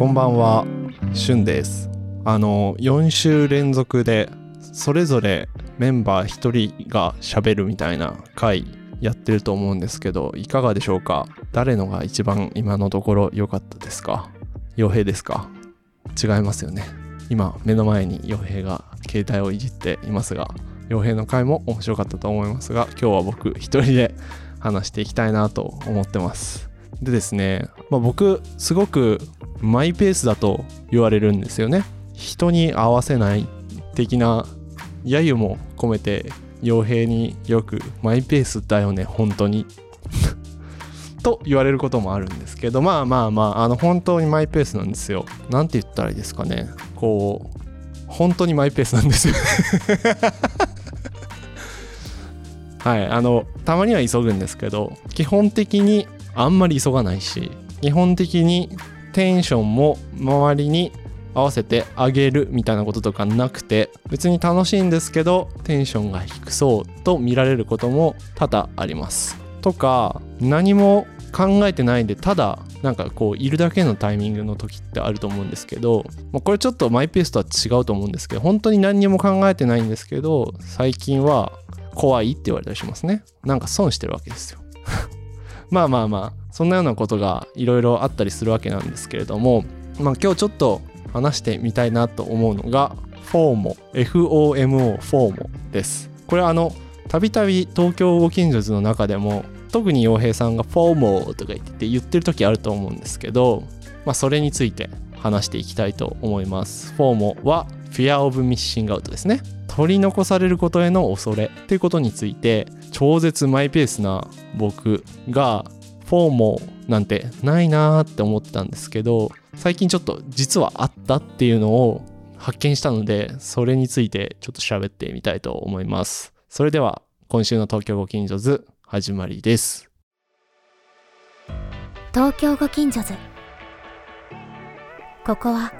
こんばんは、しゅんです。あの、4週連続で、それぞれメンバー1人が喋るみたいな回やってると思うんですけど、いかがでしょうか？誰のが一番今のところ良かったですか？傭兵ですか？違いますよね。今、目の前に傭兵が携帯をいじっていますが、傭兵の回も面白かったと思いますが、今日は僕一人で話していきたいなと思ってます。でですね、まあ、僕すごくマイペースだと言われるんですよね。人に合わせない的な揶揄も込めて傭兵によくマイペースだよね本当に。と言われることもあるんですけどまあまあまああの本当にマイペースなんですよ。なんて言ったらいいですかね。こう本当にマイペースなんですよ。はいあのたまには急ぐんですけど基本的にあんまり急がないし基本的にテンションも周りに合わせて上げるみたいなこととかなくて別に楽しいんですけどテンションが低そうと見られることも多々あります。とか何も考えてないんでただなんかこういるだけのタイミングの時ってあると思うんですけど、まあ、これちょっとマイペースとは違うと思うんですけど本当に何にも考えてないんですけど最近は怖いって言われたりしますねなんか損してるわけですよまあまあまあそんなようなことがいろいろあったりするわけなんですけれども、まあ、今日ちょっと話してみたいなと思うのがフォーモ FOMO フォーモです。これはあのたびたび東京ご近所図の中でも特に洋平さんがフォーモーとか言って言ってる時あると思うんですけど、まあ、それについて話していきたいと思います。フォーモは Fear of Missing Out ですね。取り残されることへの恐れっていうことについて超絶マイペースな僕がフォーモなんてないなーって思ったんですけど最近ちょっと実はあったっていうのを発見したのでそれについてちょっと喋ってみたいと思います。それでは今週の東京ご近所図始まりです。東京ご近所図。ここは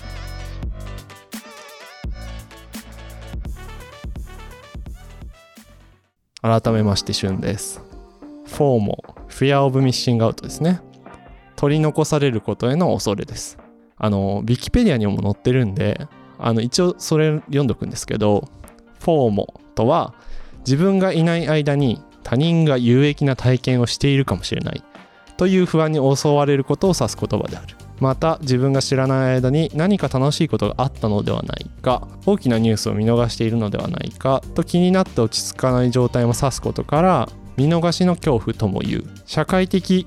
改めまして旬です。フォーモ Fear of Missing Out ですね。取り残されることへの恐れです。あのウィキペディアにも載ってるんであの一応それ読んどくんですけどフォーモとは自分がいない間に他人が有益な体験をしているかもしれないという不安に襲われることを指す言葉である。また自分が知らない間に何か楽しいことがあったのではないか大きなニュースを見逃しているのではないかと気になって落ち着かない状態も指すことから見逃しの恐怖とも言う。社会的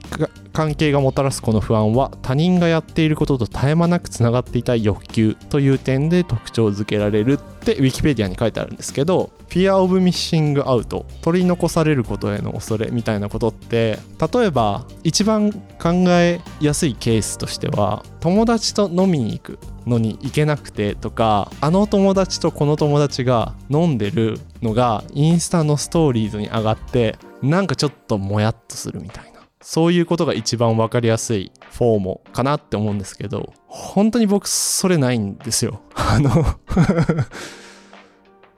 関係がもたらすこの不安は他人がやっていることと絶え間なくつながっていた欲求という点で特徴づけられるってウィキペディアに書いてあるんですけど Fear of Missing Out 取り残されることへの恐れみたいなことって例えば一番考えやすいケースとしては友達と飲みに行くのに行けなくてとかあの友達とこの友達が飲んでるのがインスタのストーリーズに上がってなんかちょっともやっとするみたいな。そういうことが一番分かりやすいフォーモかなって思うんですけど本当に僕それないんですよ。あの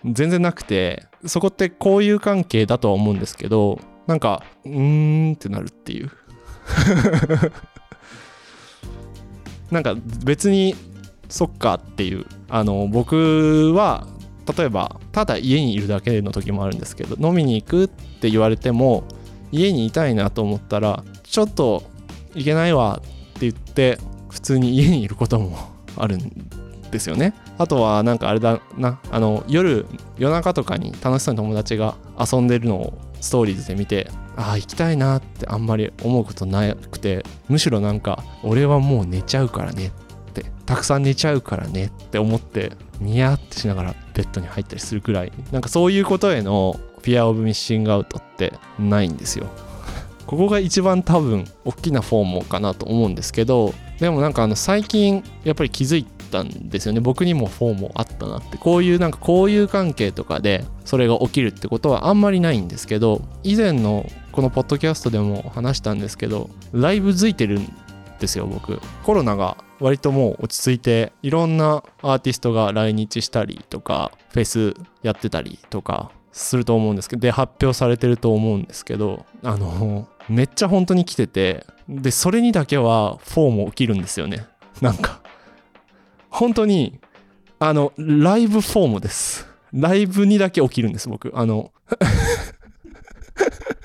全然なくてそこって交友関係だとは思うんですけどなんかうーんってなるっていう。なんか別にそっかっていう。あの僕は例えばただ家にいるだけの時もあるんですけど飲みに行くって言われても家にいたいなと思ったらちょっと行けないわって言って普通に家にいることもあるんですよね。あとはなんかあれだなあの夜夜中とかに楽しそうに友達が遊んでるのをストーリーズで見てああ行きたいなってあんまり思うことなくてむしろなんか俺はもう寝ちゃうからねってたくさん寝ちゃうからねって思ってニヤってしながらベッドに入ったりするくらいなんかそういうことへの fear of missing out ってないんですよ。ここが一番多分大きな FOMO かなと思うんですけどでもなんかあの最近やっぱり気づいたんですよね。僕にも FOMO あったなって。こういうなんか交友関係とかでそれが起きるってことはあんまりないんですけど以前のこのポッドキャストでも話したんですけどライブ付いてるんですよ僕。コロナが割ともう落ち着いていろんなアーティストが来日したりとかフェスやってたりとかすると思うんですけどで発表されてると思うんですけどあのめっちゃ本当に来ててでそれにだけは FOMO 起きるんですよね。なんか本当にあのライブ FOMO です。ライブにだけ起きるんです僕。あの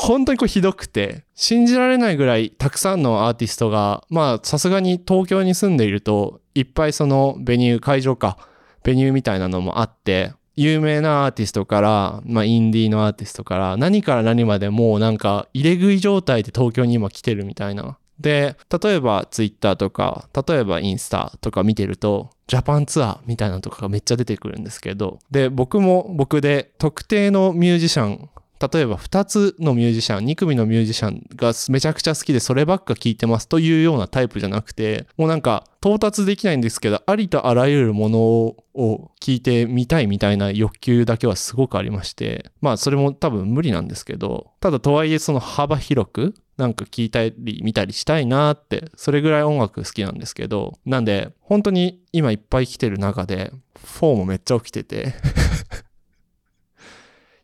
本当にこれひどくて、信じられないぐらいたくさんのアーティストが、まあさすがに東京に住んでいると、いっぱいそのベニュー、会場か、ベニューみたいなのもあって、有名なアーティストから、まあインディーのアーティストから、何から何までもうなんか入れ食い状態で東京に今来てるみたいな。で、例えばツイッターとか、例えばインスタとか見てると、ジャパンツアーみたいなのとかがめっちゃ出てくるんですけど、で、僕も僕で特定のミュージシャン例えば2つのミュージシャン、2組のミュージシャンがめちゃくちゃ好きでそればっか聴いてますというようなタイプじゃなくて、もうなんか到達できないんですけど、ありとあらゆるものを聞いてみたいみたいな欲求だけはすごくありまして、まあそれも多分無理なんですけど、ただとはいえその幅広くなんか聞いたり見たりしたいなって、それぐらい音楽好きなんですけど、なんで本当に今いっぱい来てる中で、4もめっちゃ起きてて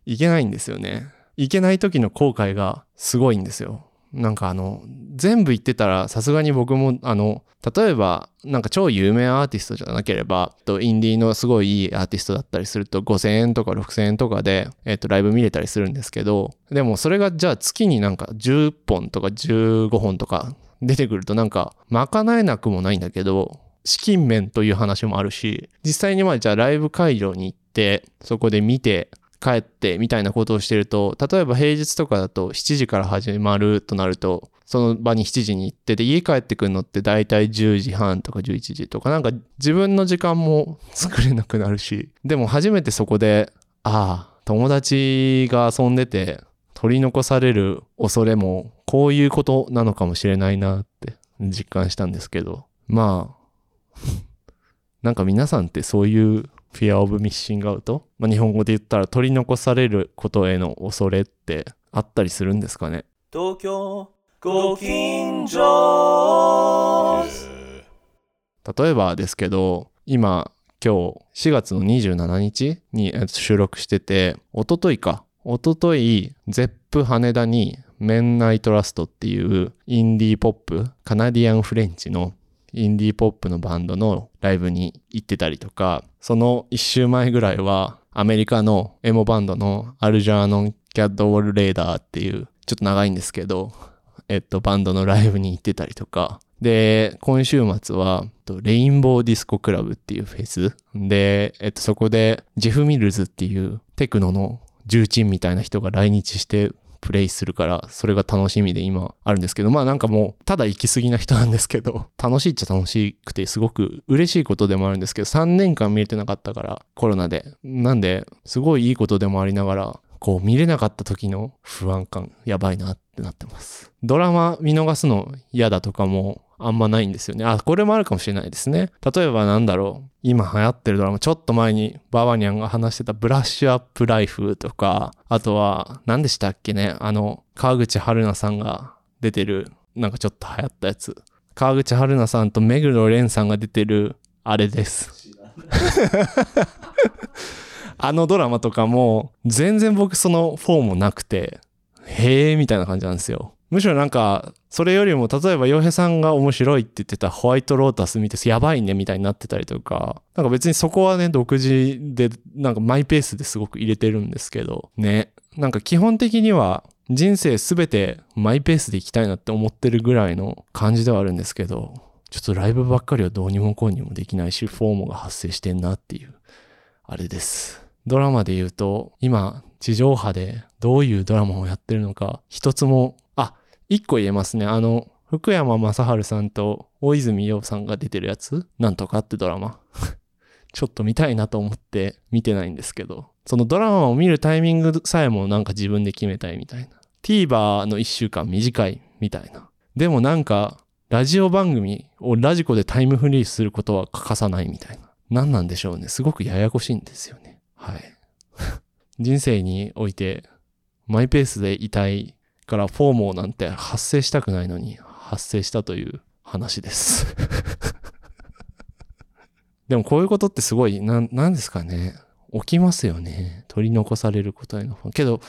いけないんですよね。いけない時の後悔がすごいんですよ。なんかあの、全部言ってたらさすがに僕もあの、例えばなんか超有名アーティストじゃなければ、とインディーのすごいいいアーティストだったりすると5000円とか6000円とかで、えっと、ライブ見れたりするんですけど、でもそれがじゃあ月になんか10本とか15本とか出てくるとなんか賄えなくもないんだけど、資金面という話もあるし、実際にまあじゃあライブ会場に行って、そこで見て、帰ってみたいなことをしてると、例えば平日とかだと7時から始まるとなると、その場に7時に行って、で、家帰ってくるのって大体10時半とか11時とか、なんか自分の時間も 作れなくなるし、でも初めてそこで、ああ、友達が遊んでて取り残される恐れもこういうことなのかもしれないなって実感したんですけど、まあ、なんか皆さんってそういう Fear of Missing Out、まあ、日本語で言ったら取り残されることへの恐れってあったりするんですかね？東京ご近所。例えばですけど今今日4月の27日に収録してて一昨日か。一昨日ゼップ羽田にメンナイトラストっていうインディーポップカナディアンフレンチのインディーポップのバンドのライブに行ってたりとか、その一週前ぐらいはアメリカのエモバンドの Algernon Cadwallader っていうちょっと長いんですけど、えっと、バンドのライブに行ってたりとか、で、今週末は、 Rainbow Disco Club っていうフェス。で、えっと、そこで、ジェフ・ミルズっていうテクノの重鎮みたいな人が来日してプレイするから、それが楽しみで今あるんですけど、まあなんかもう、ただ行き過ぎな人なんですけど、楽しいっちゃ楽しくて、すごく嬉しいことでもあるんですけど、3年間見れてなかったから、コロナで。なんで、すごいいいことでもありながら、こう見れなかった時の不安感、やばいなってなってます。ドラマ見逃すの嫌だとかもあんまないんですよね。あ、これもあるかもしれないですね。例えばなんだろう。今流行ってるドラマ、ちょっと前にババニャンが話してたブラッシュアップライフとか、あとは、何でしたっけね。あの、川口春奈さんが出てる、なんかちょっと流行ったやつ。川口春奈さんと目黒蓮さんが出てる、あれです。あのドラマとかも、全然僕そのフォーもなくて、へえ、みたいな感じなんですよ。むしろなんか、それよりも、例えば、洋平さんが面白いって言ってたホワイトロータス見て、やばいね、みたいになってたりとか、なんか別にそこはね、独自で、なんかマイペースですごく入れてるんですけど、ね。なんか基本的には、人生すべてマイペースでいきたいなって思ってるぐらいの感じではあるんですけど、ちょっとライブばっかりはどうにもこうにもできないし、フォームが発生してんなっていう、あれです。ドラマで言うと、今、地上波でどういうドラマをやってるのか、一つもあ一個言えますね。あの、福山雅治さんと大泉洋さんが出てるやつなんとかってドラマ。ちょっと見たいなと思って見てないんですけど、そのドラマを見るタイミングさえもなんか自分で決めたいみたいな。TVer の一週間短いみたいな。でもなんか、ラジオ番組をラジコでタイムフリーすることは欠かさないみたいな。何なんでしょうね。すごくややこしいんですよね。はい。人生において、マイペースでいたいからフォーモーなんて発生したくないのに発生したという話です。でもこういうことってすごい、な、なんですかね。起きますよね。取り残されることへのけど、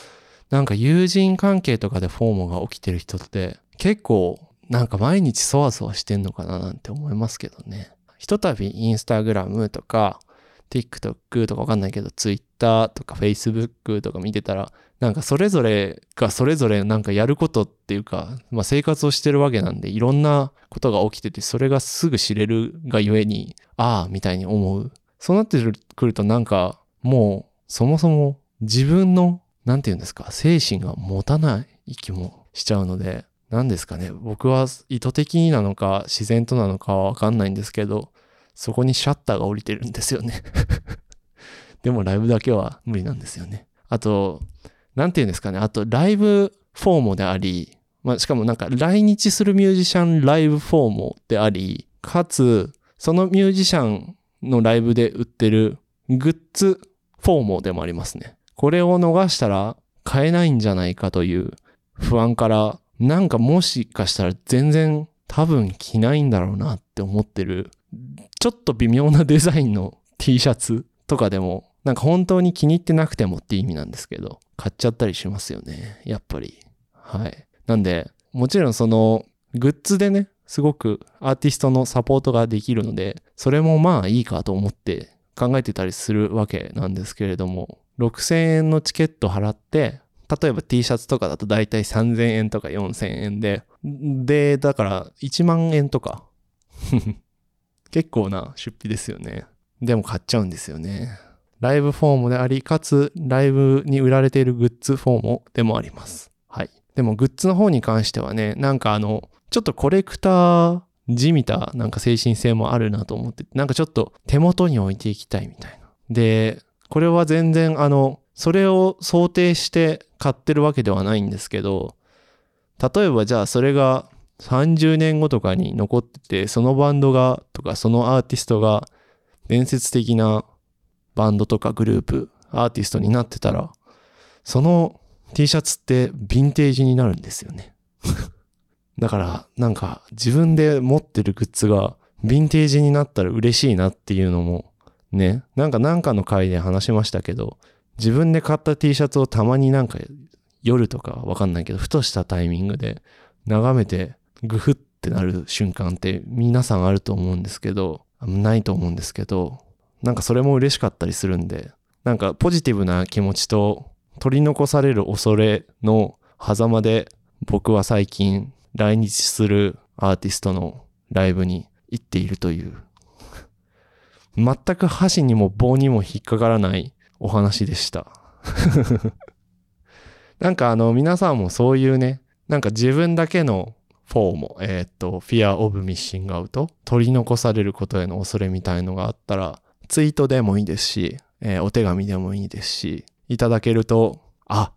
なんか友人関係とかでフォーモが起きてる人って結構なんか毎日そわそわしてんのかななんて思いますけどね。ひとたびインスタグラムとか TikTok とかわかんないけど Twitter とか Facebook とか見てたらなんかそれぞれがそれぞれなんかやることっていうか、まあ生活をしてるわけなんでいろんなことが起きててそれがすぐ知れるがゆえにああみたいに思う。そうなってくるとなんかもうそもそも自分のなんて言うんですか、精神が持たない気もしちゃうので、何ですかね、僕は意図的になのか自然となのかはわかんないんですけど、そこにシャッターが降りてるんですよね。でもライブだけは無理なんですよね。あと、なんて言うんですかね、あとライブフォームであり、まあ、しかもなんか来日するミュージシャンライブフォームであり、かつ、そのミュージシャンのライブで売ってるグッズフォームでもありますね。これを逃したら買えないんじゃないかという不安から、なんかもしかしたら全然多分着ないんだろうなって思ってる、ちょっと微妙なデザインの T シャツとかでも、なんか本当に気に入ってなくてもって意味なんですけど、買っちゃったりしますよね。やっぱり。はい。なんで、もちろんそのグッズでね、すごくアーティストのサポートができるので、それもまあいいかと思って考えてたりするわけなんですけれども、6000円のチケット払って、例えば T シャツとかだと大体3000円とか4000円で、で、だから1万円とか。結構な出費ですよね。でも買っちゃうんですよね。ライブフォームであり、かつライブに売られているグッズフォームでもあります。はい。でもグッズの方に関してはね、なんかあの、ちょっとコレクターじみたなんか精神性もあるなと思って、なんかちょっと手元に置いていきたいみたいな。で、これは全然あの、それを想定して買ってるわけではないんですけど、例えばじゃあそれが30年後とかに残ってて、そのバンドが、とかそのアーティストが伝説的なバンドとかグループ、アーティストになってたら、その T シャツってヴィンテージになるんですよね。だから、なんか自分で持ってるグッズがヴィンテージになったら嬉しいなっていうのもね、なんかなんかの回で話しましたけど、自分で買った T シャツをたまになんか夜とかわかんないけど、ふとしたタイミングで眺めてグフってなる瞬間って皆さんあると思うんですけど、ないと思うんですけど、なんかそれも嬉しかったりするんで、なんかポジティブな気持ちと取り残される恐れの狭間で僕は最近来日するアーティストのライブに行っているという全く箸にも棒にも引っかからないお話でした。なんかあの皆さんもそういうね、なんか自分だけのフォーム、えーっと、Fear of Missing Out、取り残されることへの恐れみたいのがあったら、ツイートでもいいですし、えーお手紙でもいいですし、いただけると、あ、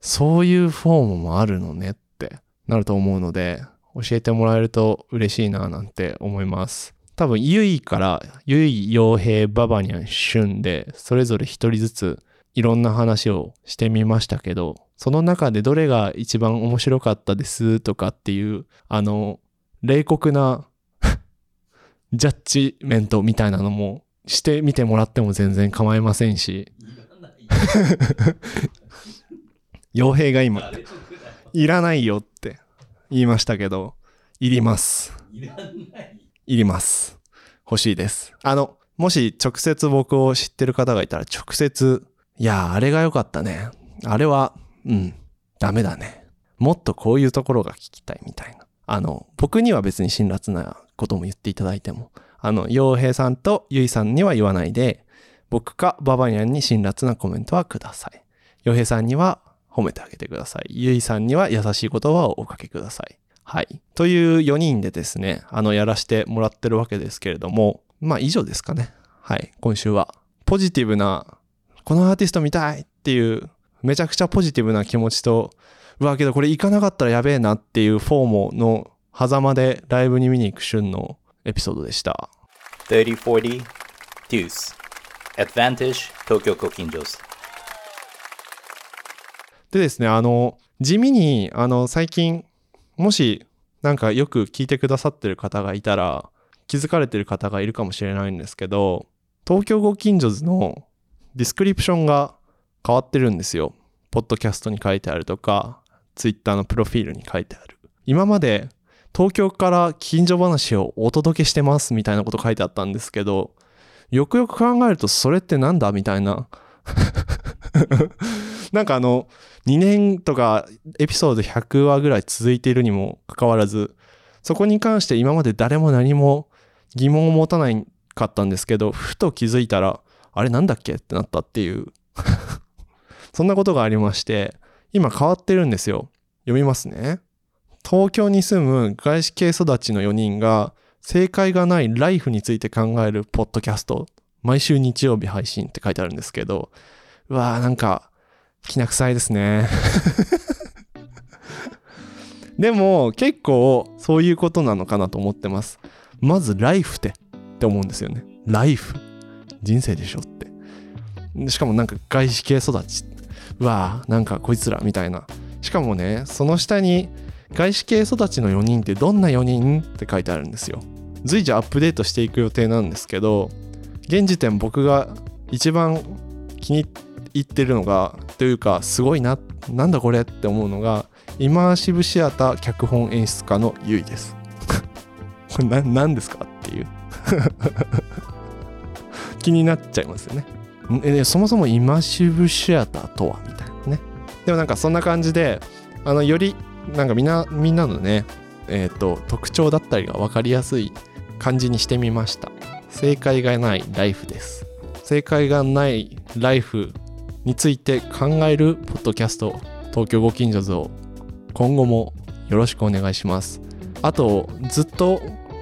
そういうフォームもあるのねってなると思うので、教えてもらえると嬉しいななんて思います。多分、ゆいから、ゆい、傭兵、ババニャン、シュンで、それぞれ一人ずついろんな話をしてみましたけど、その中でどれが一番面白かったですとかっていう、あの、冷酷な ジャッジメントみたいなのもしてみてもらっても全然構いませんし、傭兵が今、いらないよって言いましたけど、いります。いります。欲しいです。あの、もし直接僕を知ってる方がいたら直接、いやー、あれが良かったね。あれは、うん、ダメだね。もっとこういうところが聞きたいみたいな。あの、僕には別に辛辣なことも言っていただいても、あの、洋平さんとゆいさんには言わないで、僕かババニャンに辛辣なコメントはください。洋平さんには褒めてあげてください。ゆいさんには優しい言葉をおかけください。はい。という4人でですね、あの、やらしてもらってるわけですけれども、まあ以上ですかね。はい。今週は。ポジティブな、このアーティスト見たいっていう、めちゃくちゃポジティブな気持ちと、うわ、けどこれ行かなかったらやべえなっていうフォームの狭間でライブに見に行く旬のエピソードでした。3040 Deuce Advantage でですね、あの、地味に、あの、最近、もし、なんかよく聞いてくださってる方がいたら、気づかれてる方がいるかもしれないんですけど、東京ご近所図のディスクリプションが変わってるんですよ。ポッドキャストに書いてあるとか、ツイッターのプロフィールに書いてある。今まで、東京から近所話をお届けしてますみたいなこと書いてあったんですけど、よくよく考えるとそれってなんだみたいな。なんかあの、2年とかエピソード100話ぐらい続いているにもかかわらず、そこに関して今まで誰も何も疑問を持たないかったんですけど、ふと気づいたら、あれなんだっけってなったっていう、そんなことがありまして、今変わってるんですよ。読みますね。東京に住む外資系育ちの4人が、正解がないライフについて考えるポッドキャスト、毎週日曜日配信って書いてあるんですけど、うわーなんか、きな臭いですね。でも結構そういうことなのかなと思ってます。まずライフってって思うんですよね。ライフ。人生でしょって。しかもなんか外資系育ち。うわーなんかこいつらみたいな。しかもね、その下に外資系育ちの4人ってどんな4人って書いてあるんですよ。随時アップデートしていく予定なんですけど、現時点僕が一番気に入ってるのが、というかすごいな、なんだこれって思うのが、イマーシブシアター脚本演出家のゆいです。これ何ですかっていう。気になっちゃいますよね。そもそもイマシブシアターとはみたいなね。でもなんかそんな感じで、あのよりなんかみんなみんなのね、えっ、と特徴だったりが分かりやすい感じにしてみました。正解がないライフです。正解がないライフについて考えるポッドキャスト東京ご近所図を今後もよろしくお願いします。あとずっと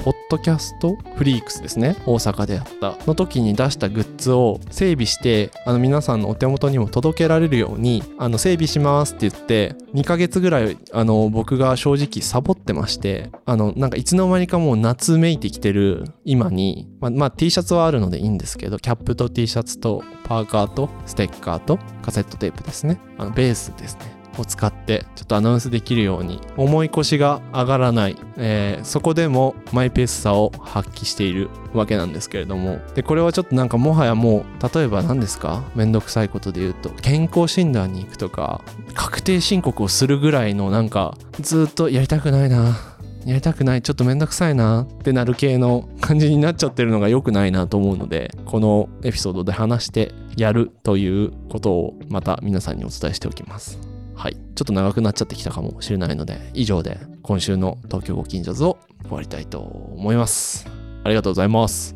ポッドキャストフリークスですね。大阪でやったの時に出したグッズを整備してあの皆さんのお手元にも届けられるようにあの整備しますって言って2ヶ月ぐらいあの僕が正直サボってましてあのなんかいつの間にかもう夏めいてきてる今にま、まあ、T シャツはあるのでいいんですけどキャップと T シャツとパーカーとステッカーとカセットテープですね。あのベースですね。を使ってちょっとアナウンスできるように。重い腰が上がらない、えーそこでもマイペースさを発揮しているわけなんですけれども。でこれはちょっとなんかもはやもう例えば何ですか？めんどくさいことで言うと健康診断に行くとか確定申告をするぐらいのなんかずっとやりたくないな。やりたくない。ちょっとめんどくさいな。ってなる系の感じになっちゃってるのが良くないなと思うのでこのエピソードで話してやるということをまた皆さんにお伝えしておきます。はい。ちょっと長くなっちゃってきたかもしれないので以上で今週の東京ご近所図を終わりたいと思います。ありがとうございます。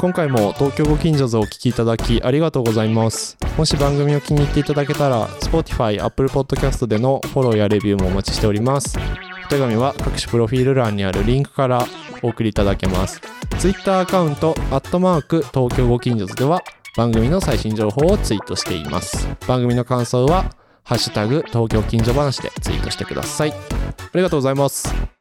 今回も東京ご近所図をお聞きいただきありがとうございます。もし番組を気に入っていただけたら Spotify、Apple Podcast でのフォローやレビューもお待ちしております。お手紙は各種プロフィール欄にあるリンクからお送りいただけます。Twitter アカウントアットマーク東京ご近所図では番組の最新情報をツイートしています。番組の感想はハッシュタグ東京近所話でツイートしてください。ありがとうございます。